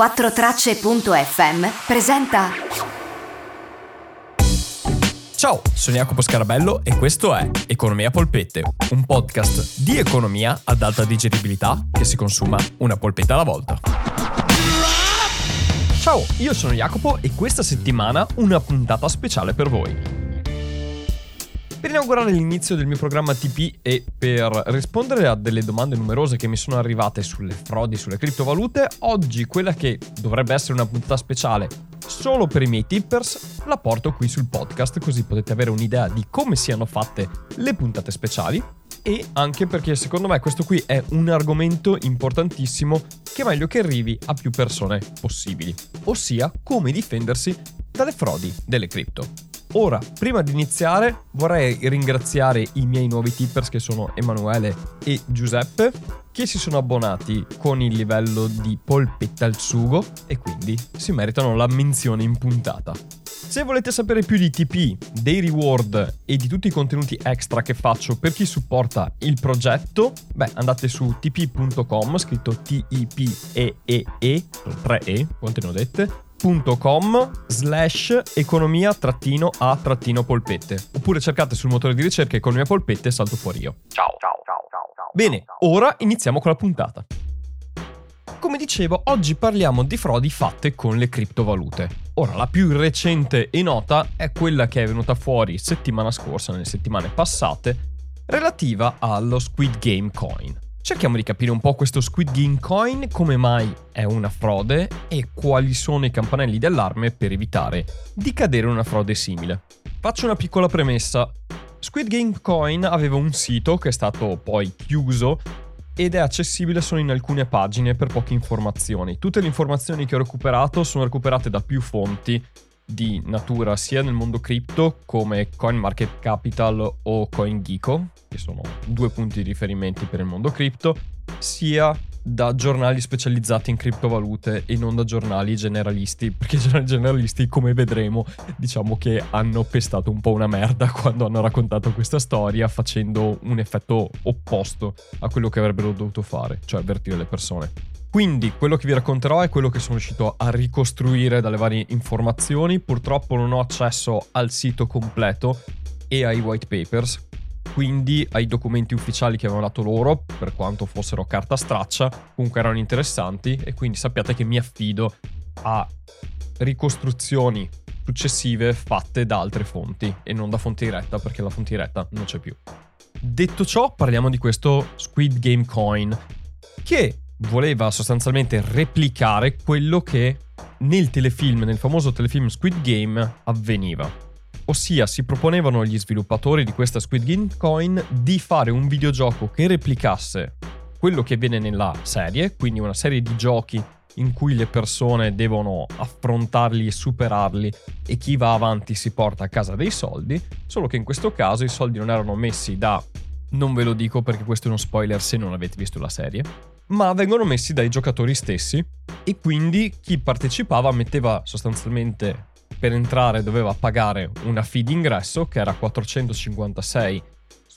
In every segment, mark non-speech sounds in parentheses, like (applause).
4tracce.fm presenta Ciao, sono Jacopo Scarabello e questo è Economia Polpette, un podcast di economia ad alta digeribilità che si consuma una polpetta alla volta. Ciao, io sono Jacopo e questa settimana una puntata speciale per voi. Per inaugurare l'inizio del mio programma TP e per rispondere a delle domande numerose che mi sono arrivate sulle frodi, sulle criptovalute, oggi quella che dovrebbe essere una puntata speciale solo per i miei tippers la porto qui sul podcast così potete avere un'idea di come siano fatte le puntate speciali e anche perché secondo me questo qui è un argomento importantissimo che è meglio che arrivi a più persone possibili, ossia come difendersi dalle frodi delle cripto. Ora, prima di iniziare, vorrei ringraziare i miei nuovi tippers che sono Emanuele e Giuseppe, che si sono abbonati con il livello di polpetta al sugo e quindi si meritano la menzione in puntata. Se volete sapere più di TP, dei reward e di tutti i contenuti extra che faccio per chi supporta il progetto, beh, andate su tp.com, scritto T-I-P-E-E-E, 3E, quante ne ho dette, www.economia.com slash economia trattino a trattino polpette oppure cercate sul motore di ricerca economia polpette e salto fuori io. Ciao, ciao, ciao, ciao, ciao. Bene, ora iniziamo con la puntata. Come dicevo, oggi parliamo di frodi fatte con le criptovalute. Ora, la più recente e nota è quella che è venuta fuori settimana scorsa, nelle settimane passate, relativa allo Squid Game Coin. Cerchiamo di capire un po' questo Squid Game Coin, come mai è una frode e quali sono i campanelli d'allarme per evitare di cadere in una frode simile. Faccio una piccola premessa. Squid Game Coin aveva un sito che è stato poi chiuso ed è accessibile solo in alcune pagine per poche informazioni. Tutte le informazioni che ho recuperato sono recuperate da più fonti di natura sia nel mondo cripto come CoinMarketCapital o CoinGeeko, che sono due punti di riferimento per il mondo cripto, sia da giornali specializzati in criptovalute e non da giornali generalisti, (laughs) perché i giornali generalisti, come vedremo, diciamo che hanno pestato un po' una merda (laughs) quando hanno raccontato questa storia, facendo un effetto opposto a quello che avrebbero dovuto fare, cioè avvertire le persone. Quindi quello che vi racconterò è quello che sono riuscito a ricostruire dalle varie informazioni. Purtroppo non ho accesso al sito completo e ai white papers, quindi ai documenti ufficiali che avevano dato loro, per quanto fossero carta straccia, comunque erano interessanti e quindi sappiate che mi affido a ricostruzioni successive fatte da altre fonti e non da fonte diretta perché la fonte diretta non c'è più. Detto ciò, parliamo di questo Squid Game Coin che voleva sostanzialmente replicare quello che nel telefilm, nel famoso telefilm Squid Game, avveniva. Ossia, si proponevano gli sviluppatori di questa Squid Game Coin di fare un videogioco che replicasse quello che avviene nella serie, quindi una serie di giochi in cui le persone devono affrontarli e superarli e chi va avanti si porta a casa dei soldi, solo che in questo caso i soldi non erano messi da non ve lo dico perché questo è uno spoiler se non avete visto la serie, ma vengono messi dai giocatori stessi e quindi chi partecipava metteva sostanzialmente per entrare doveva pagare una fee d'ingresso che era 456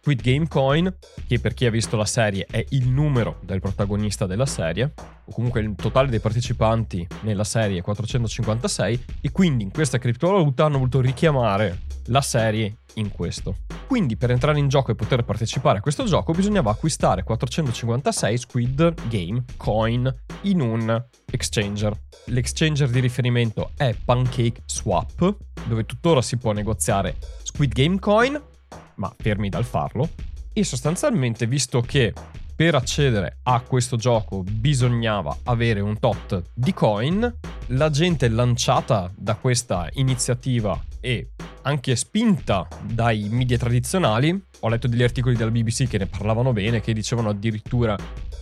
Squid Game Coin, che per chi ha visto la serie è il numero del protagonista della serie, o comunque il totale dei partecipanti nella serie è 456, e quindi in questa criptovaluta hanno voluto richiamare la serie in questo. Quindi per entrare in gioco e poter partecipare a questo gioco bisognava acquistare 456 Squid Game Coin in un exchanger. L'exchanger di riferimento è Pancake Swap, dove tuttora si può negoziare Squid Game Coin, ma fermi dal farlo. E sostanzialmente, visto che per accedere a questo gioco bisognava avere un tot di coin, la gente lanciata da questa iniziativa e anche spinta dai media tradizionali, ho letto degli articoli della BBC che ne parlavano bene, che dicevano addirittura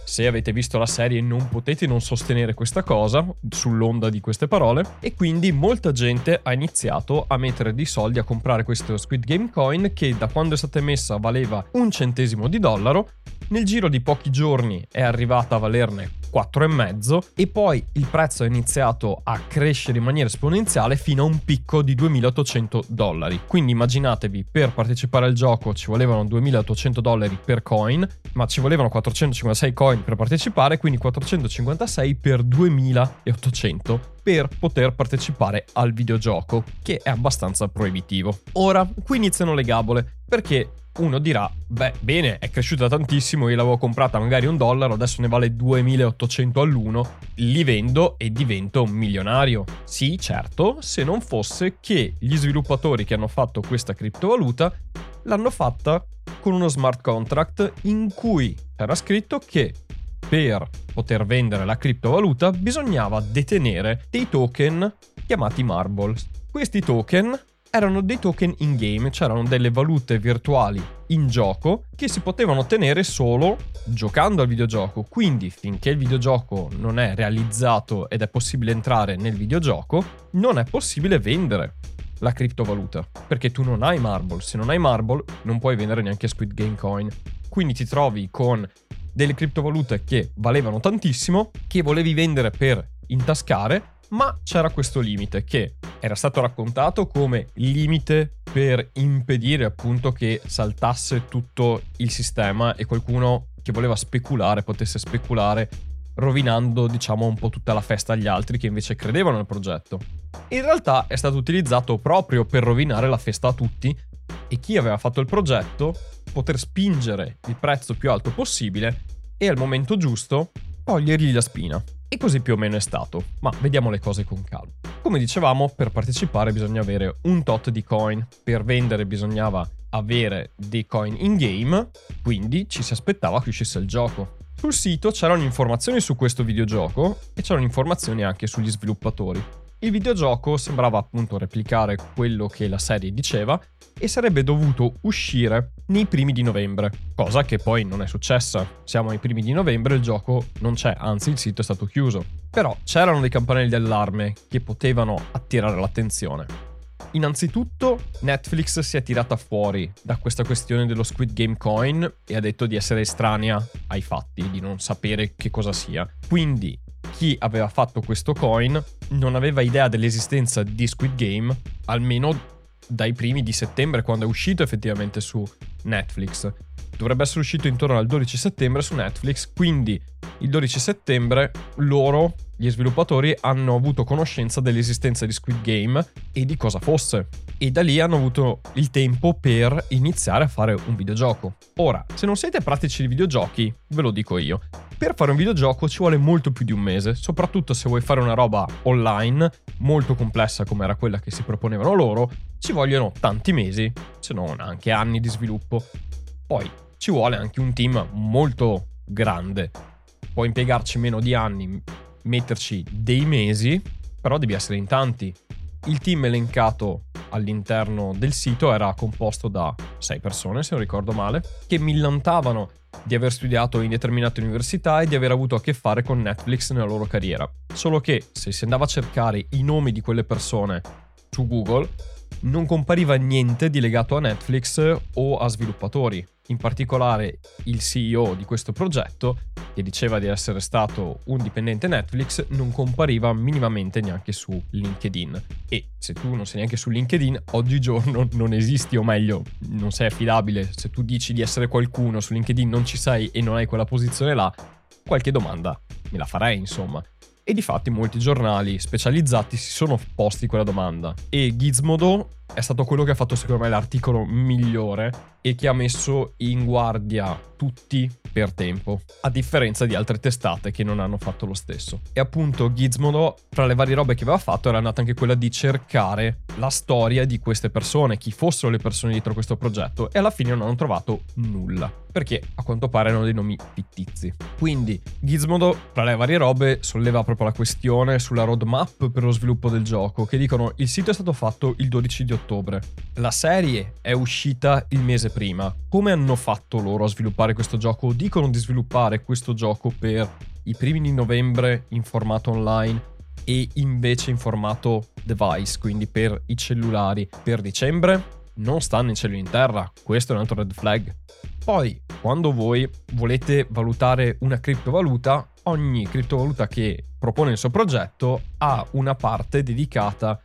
se avete visto la serie non potete non sostenere questa cosa sull'onda di queste parole. E quindi molta gente ha iniziato a mettere dei soldi a comprare questo Squid Game Coin che da quando è stata emessa valeva un centesimo di dollaro Nel giro di pochi giorni è arrivata a valerne 4,5 e poi il prezzo è iniziato a crescere in maniera esponenziale fino a un picco di 2800 dollari. Quindi immaginatevi, per partecipare al gioco ci volevano 2800 dollari per coin, ma ci volevano 456 coin per partecipare, quindi 456 per 2800 per poter partecipare al videogioco, che è abbastanza proibitivo. Ora, qui iniziano le gabole, perché uno dirà, beh, bene, è cresciuta tantissimo, io l'avevo comprata magari un dollaro, adesso ne vale 2800 all'uno, li vendo e divento un milionario. Sì, certo, se non fosse che gli sviluppatori che hanno fatto questa criptovaluta l'hanno fatta con uno smart contract in cui era scritto che per poter vendere la criptovaluta bisognava detenere dei token chiamati marbles. Questi token erano dei token in game, c'erano delle valute virtuali in gioco che si potevano ottenere solo giocando al videogioco. Quindi finché il videogioco non è realizzato ed è possibile entrare nel videogioco, non è possibile vendere la criptovaluta, perché tu non hai Marble, se non hai Marble non puoi vendere neanche Squid Game Coin. Quindi ti trovi con delle criptovalute che valevano tantissimo, che volevi vendere per intascare ma c'era questo limite che era stato raccontato come limite per impedire appunto che saltasse tutto il sistema e qualcuno che voleva speculare potesse speculare rovinando diciamo un po' tutta la festa agli altri che invece credevano nel progetto. In realtà è stato utilizzato proprio per rovinare la festa a tutti e chi aveva fatto il progetto poter spingere il prezzo più alto possibile e al momento giusto togliergli la spina. E così più o meno è stato, ma vediamo le cose con calma. Come dicevamo, per partecipare bisogna avere un tot di coin, per vendere bisognava avere dei coin in game, quindi ci si aspettava che uscisse il gioco. Sul sito c'erano informazioni su questo videogioco e c'erano informazioni anche sugli sviluppatori. Il videogioco sembrava appunto replicare quello che la serie diceva e sarebbe dovuto uscire nei primi di novembre, cosa che poi non è successa. Siamo ai primi di novembre il gioco non c'è, anzi il sito è stato chiuso. Però c'erano dei campanelli d'allarme che potevano attirare l'attenzione. Innanzitutto Netflix si è tirata fuori da questa questione dello Squid Game Coin e ha detto di essere estranea ai fatti, di non sapere che cosa sia. Quindi chi aveva fatto questo coin non aveva idea dell'esistenza di Squid Game, almeno dai primi di settembre, quando è uscito effettivamente su Netflix. Dovrebbe essere uscito intorno al 12 settembre su Netflix, quindi il 12 settembre loro, gli sviluppatori, hanno avuto conoscenza dell'esistenza di Squid Game e di cosa fosse. E da lì hanno avuto il tempo per iniziare a fare un videogioco. Ora, se non siete pratici di videogiochi, ve lo dico io. Per fare un videogioco ci vuole molto più di un mese, soprattutto se vuoi fare una roba online molto complessa come era quella che si proponevano loro, ci vogliono tanti mesi, se non anche anni di sviluppo. Poi ci vuole anche un team molto grande. Puoi impiegarci meno di anni, metterci dei mesi, però devi essere in tanti. Il team elencato all'interno del sito era composto da sei persone, se non ricordo male, che millantavano di aver studiato in determinate università e di aver avuto a che fare con Netflix nella loro carriera. Solo che se si andava a cercare i nomi di quelle persone su Google, non compariva niente di legato a Netflix o a sviluppatori. In particolare il CEO di questo progetto, che diceva di essere stato un dipendente Netflix, non compariva minimamente neanche su LinkedIn. E se tu non sei neanche su LinkedIn, oggigiorno (laughs) non esisti, o meglio, non sei affidabile. Se tu dici di essere qualcuno su LinkedIn, non ci sei e non hai quella posizione là, qualche domanda me la farei, insomma. E di fatti molti giornali specializzati si sono posti quella domanda. E Gizmodo è stato quello che ha fatto secondo me l'articolo migliore e che ha messo in guardia tutti per tempo, a differenza di altre testate che non hanno fatto lo stesso. E appunto Gizmodo, tra le varie robe che aveva fatto, era nata anche quella di cercare la storia di queste persone, chi fossero le persone dietro questo progetto, e alla fine non hanno trovato nulla, perché a quanto pare erano dei nomi fittizi. Quindi Gizmodo, tra le varie robe, solleva proprio la questione sulla roadmap per lo sviluppo del gioco, che dicono il sito è stato fatto il 12 di ottobre, la serie è uscita il mese prima. Come hanno fatto loro a sviluppare questo gioco? Dicono di sviluppare questo gioco per i primi di novembre in formato online e invece in formato device, quindi per i cellulari. Per dicembre non stanno in cielo in terra, questo è un altro red flag. Poi quando voi volete valutare una criptovaluta, ogni criptovaluta che propone il suo progetto ha una parte dedicata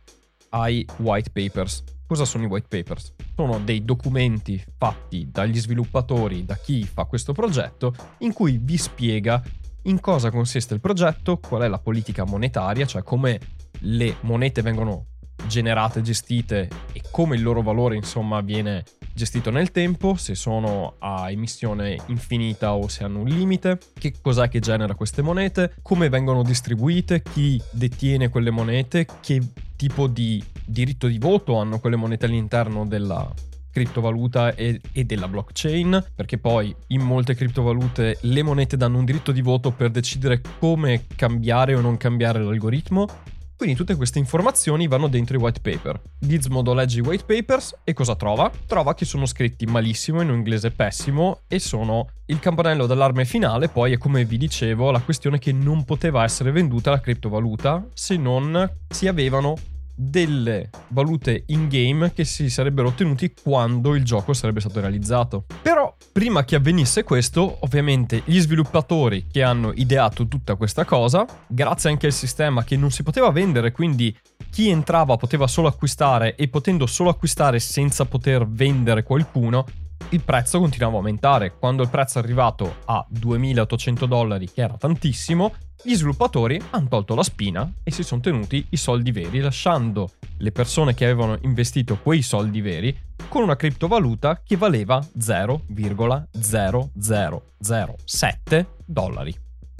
ai white papers. Cosa sono i white papers? Sono dei documenti fatti dagli sviluppatori, da chi fa questo progetto, in cui vi spiega in cosa consiste il progetto, qual è la politica monetaria, cioè come le monete vengono generate, gestite e come il loro valore insomma viene gestito nel tempo, se sono a emissione infinita o se hanno un limite, che cos'è che genera queste monete, come vengono distribuite, chi detiene quelle monete, che tipo di diritto di voto hanno quelle monete all'interno della criptovaluta e, e, della blockchain, perché poi in molte criptovalute le monete danno un diritto di voto per decidere come cambiare o non cambiare l'algoritmo quindi tutte queste informazioni vanno dentro i white paper. Gizmodo legge i white papers e cosa trova? Trova che sono scritti malissimo in un inglese pessimo e sono il campanello d'allarme finale poi è come vi dicevo la questione che non poteva essere venduta la criptovaluta se non si avevano delle valute in game che si sarebbero ottenuti quando il gioco sarebbe stato realizzato. Però prima che avvenisse questo, ovviamente gli sviluppatori che hanno ideato tutta questa cosa, grazie anche al sistema che non si poteva vendere, quindi chi entrava poteva solo acquistare e potendo solo acquistare senza poter vendere qualcuno, il prezzo continuava a aumentare. Quando il prezzo è arrivato a 2800 dollari, che era tantissimo, gli sviluppatori hanno tolto la spina e si sono tenuti i soldi veri, lasciando le persone che avevano investito quei soldi veri con una criptovaluta che valeva 0,0007 dollari.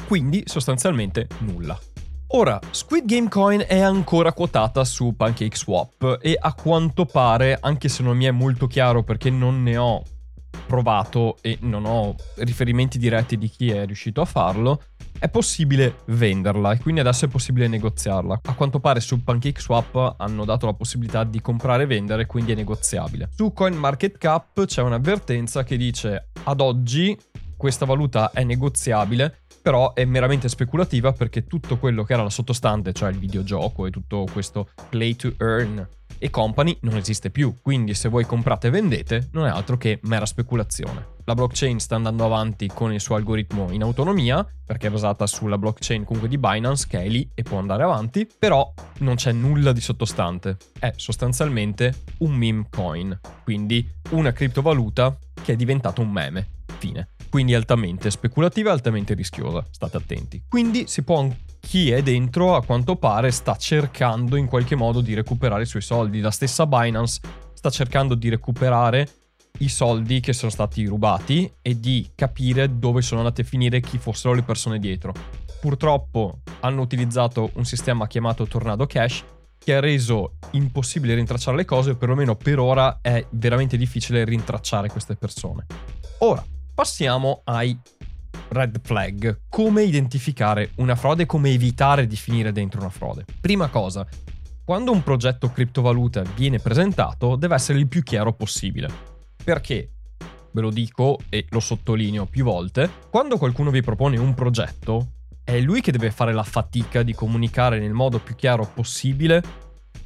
Quindi sostanzialmente nulla. Ora, Squid Game Coin è ancora quotata su PancakeSwap e a quanto pare, anche se non mi è molto chiaro perché non ne ho provato e non ho riferimenti diretti di chi è riuscito a farlo, è possibile venderla e quindi adesso è possibile negoziarla. A quanto pare su PancakeSwap hanno dato la possibilità di comprare e vendere, quindi è negoziabile. Su CoinMarketCap c'è un'avvertenza che dice ad oggi questa valuta è negoziabile, però è meramente speculativa perché tutto quello che era la sottostante, cioè il videogioco e tutto questo play to earn e company non esiste più, quindi se voi comprate e vendete non è altro che mera speculazione. La blockchain sta andando avanti con il suo algoritmo in autonomia, perché è basata sulla blockchain comunque di Binance che è lì e può andare avanti, però non c'è nulla di sottostante. È sostanzialmente un meme coin, quindi una criptovaluta che è diventata un meme. Fine. Quindi altamente speculativa e altamente rischiosa, state attenti. Quindi si può chi è dentro a quanto pare sta cercando in qualche modo di recuperare i suoi soldi. La stessa Binance sta cercando di recuperare i soldi che sono stati rubati e di capire dove sono andate a finire chi fossero le persone dietro. Purtroppo hanno utilizzato un sistema chiamato Tornado Cash che ha reso impossibile rintracciare le cose, o perlomeno per ora è veramente difficile rintracciare queste persone. Ora, passiamo ai red flag. Come identificare una frode come evitare di finire dentro una frode. Prima cosa, quando un progetto criptovaluta viene presentato deve essere il più chiaro possibile. Perché? Ve lo dico e lo sottolineo più volte, quando qualcuno vi propone un progetto, è lui che deve fare la fatica di comunicare nel modo più chiaro possibile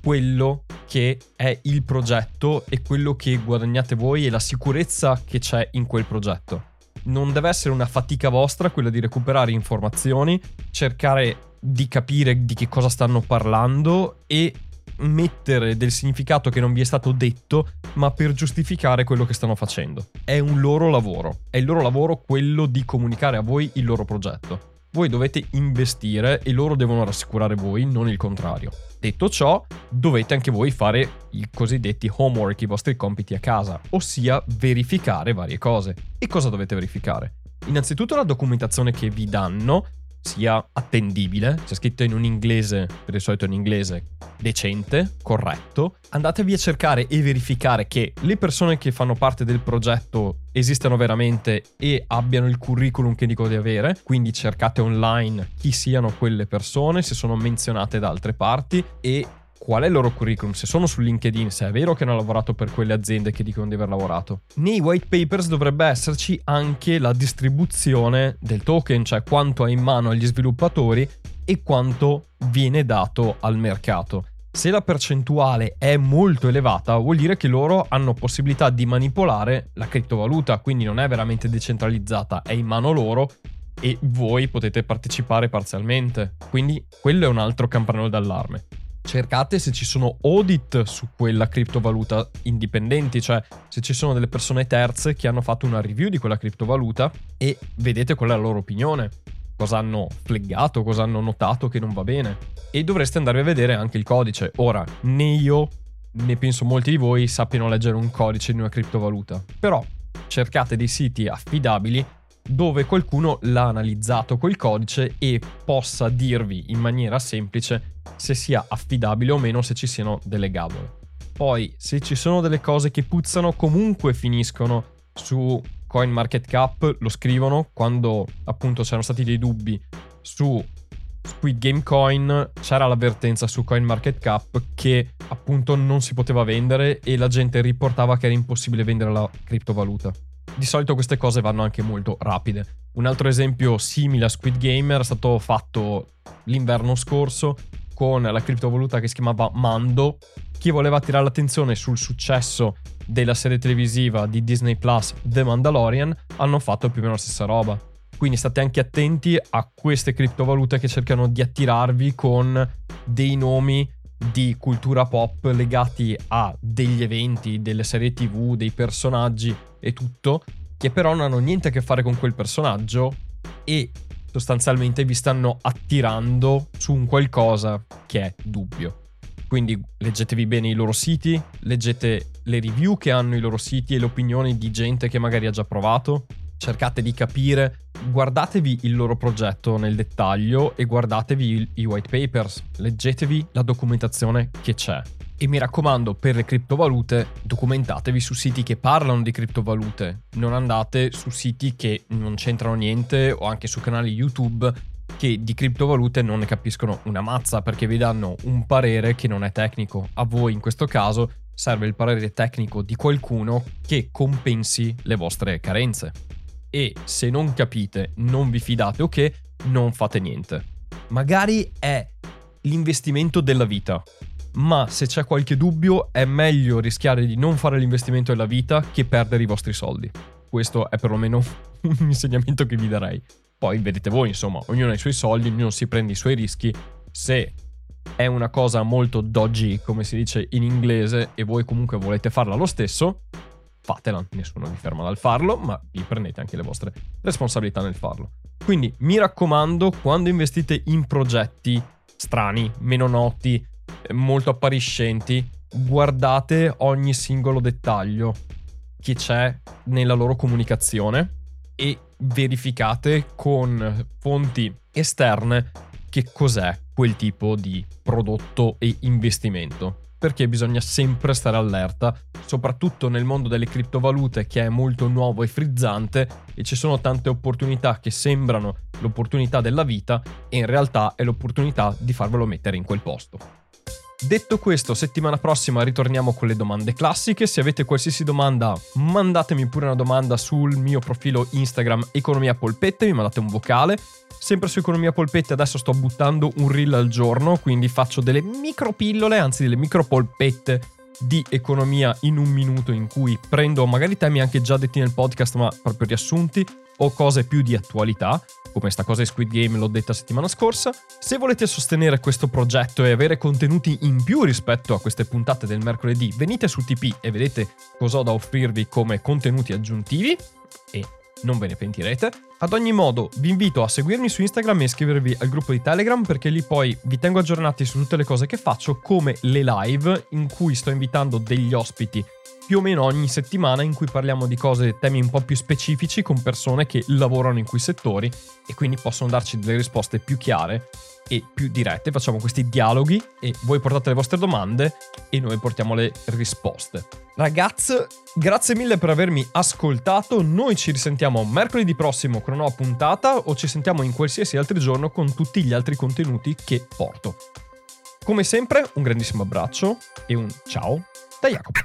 quello che è il progetto e quello che guadagnate voi e la sicurezza che c'è in quel progetto non deve essere una fatica vostra quella di recuperare informazioni, cercare di capire di che cosa stanno parlando e mettere del significato che non vi è stato detto, ma per giustificare quello che stanno facendo. È un loro lavoro, è il loro lavoro quello di comunicare a voi il loro progetto. Voi dovete investire e loro devono rassicurare voi, non il contrario. Detto ciò, dovete anche voi fare i cosiddetti homework, i vostri compiti a casa, ossia verificare varie cose. E cosa dovete verificare? Innanzitutto la documentazione che vi danno sia attendibile, c'è scritto in un inglese, per il solito in inglese, decente, corretto, andatevi a cercare e verificare che le persone che fanno parte del progetto esistano veramente e abbiano il curriculum che dico di avere, quindi cercate online chi siano quelle persone, se sono menzionate da altre parti e qual è il loro curriculum, se sono su LinkedIn, se è vero che hanno lavorato per quelle aziende che dicono di aver lavorato. Nei white papers dovrebbe esserci anche la distribuzione del token, cioè quanto è in mano agli sviluppatori e quanto viene dato al mercato. Se la percentuale è molto elevata, vuol dire che loro hanno possibilità di manipolare la criptovaluta, quindi non è veramente decentralizzata, è in mano loro e voi potete partecipare parzialmente. Quindi quello è un altro campanello d'allarme. Cercate se ci sono audit su quella criptovaluta indipendenti, cioè se ci sono delle persone terze che hanno fatto una review di quella criptovaluta e vedete qual è la loro opinione, cosa hanno flaggato, cosa hanno notato che non va bene. E dovreste andare a vedere anche il codice. Ora, né io né penso molti di voi sappiano leggere un codice di una criptovaluta, però cercate dei siti affidabili dove qualcuno l'ha analizzato quel codice e possa dirvi in maniera semplice se sia affidabile o meno, se ci siano delle gabole. Poi, se ci sono delle cose che puzzano, comunque finiscono su CoinMarketCap, lo scrivono quando appunto c'erano stati dei dubbi su Squid Game Coin, c'era l'avvertenza su CoinMarketCap che appunto non si poteva vendere e la gente riportava che era impossibile vendere la criptovaluta di solito queste cose vanno anche molto rapide. Un altro esempio simile a Squid Game era stato fatto l'inverno scorso con la criptovaluta che si chiamava Mando. Chi voleva attirare l'attenzione sul successo della serie televisiva di Disney Plus The Mandalorian hanno fatto più o meno la stessa roba. Quindi state anche attenti a queste criptovalute che cercano di attirarvi con dei nomi di cultura pop legati a degli eventi, delle serie tv, dei personaggi e tutto, che però non hanno niente a che fare con quel personaggio e sostanzialmente vi stanno attirando su un qualcosa che è dubbio. Quindi leggetevi bene i loro siti, leggete le review che hanno i loro siti e le opinioni di gente che magari ha già provato, cercate di capire, guardatevi il loro progetto nel dettaglio e guardatevi i white papers, leggetevi la documentazione che c'è. E mi raccomando, per le criptovalute, documentatevi su siti che parlano di criptovalute, non andate su siti che non c'entrano niente o anche su canali YouTube che di criptovalute non ne capiscono una mazza perché vi danno un parere che non è tecnico. A voi in questo caso serve il parere tecnico di qualcuno che compensi le vostre carenze e se non capite, non vi fidate o che, non fate niente. Magari è l'investimento della vita, ma se c'è qualche dubbio è meglio rischiare di non fare l'investimento della vita che perdere i vostri soldi. Questo è perlomeno (laughs) un insegnamento che vi darei. Poi vedete voi, insomma, ognuno ha i suoi soldi, ognuno si prende i suoi rischi. Se è una cosa molto dodgy, come si dice in inglese, e voi comunque volete farla lo stesso, fatela, nessuno vi ferma dal farlo, ma vi prendete anche le vostre responsabilità nel farlo. Quindi mi raccomando, quando investite in progetti strani, meno noti, eh, molto appariscenti, guardate ogni singolo dettaglio che c'è nella loro comunicazione e verificate con fonti esterne che cos'è quel tipo di prodotto e investimento perché bisogna sempre stare allerta, soprattutto nel mondo delle criptovalute che è molto nuovo e frizzante e ci sono tante opportunità che sembrano l'opportunità della vita e in realtà è l'opportunità di farvelo mettere in quel posto. Detto questo, settimana prossima ritorniamo con le domande classiche. Se avete qualsiasi domanda, mandatemi pure una domanda sul mio profilo Instagram Economia Polpette, mi mandate un vocale. Sempre su Economia Polpette adesso sto buttando un reel al giorno, quindi faccio delle micro pillole, anzi delle micro polpette di economia in un minuto in cui prendo magari temi anche già detti nel podcast ma proprio riassunti o cose più di attualità come sta cosa di Squid Game l'ho detta settimana scorsa. Se volete sostenere questo progetto e avere contenuti in più rispetto a queste puntate del mercoledì, venite su TP e vedete cosa ho da offrirvi come contenuti aggiuntivi e non ve ne pentirete. Ad ogni modo, vi invito a seguirmi su Instagram e iscrivervi al gruppo di Telegram perché lì poi vi tengo aggiornati su tutte le cose che faccio, come le live in cui sto invitando degli ospiti più o meno ogni settimana in cui parliamo di cose, temi un po' più specifici con persone che lavorano in quei settori e quindi possono darci delle risposte più chiare e più dirette. Facciamo questi dialoghi e voi portate le vostre domande e noi portiamo le risposte. Ragazzi, grazie mille per avermi ascoltato. Noi ci risentiamo mercoledì prossimo una nuova puntata o ci sentiamo in qualsiasi altro giorno con tutti gli altri contenuti che porto. Come sempre, un grandissimo abbraccio e un ciao da Jacopo.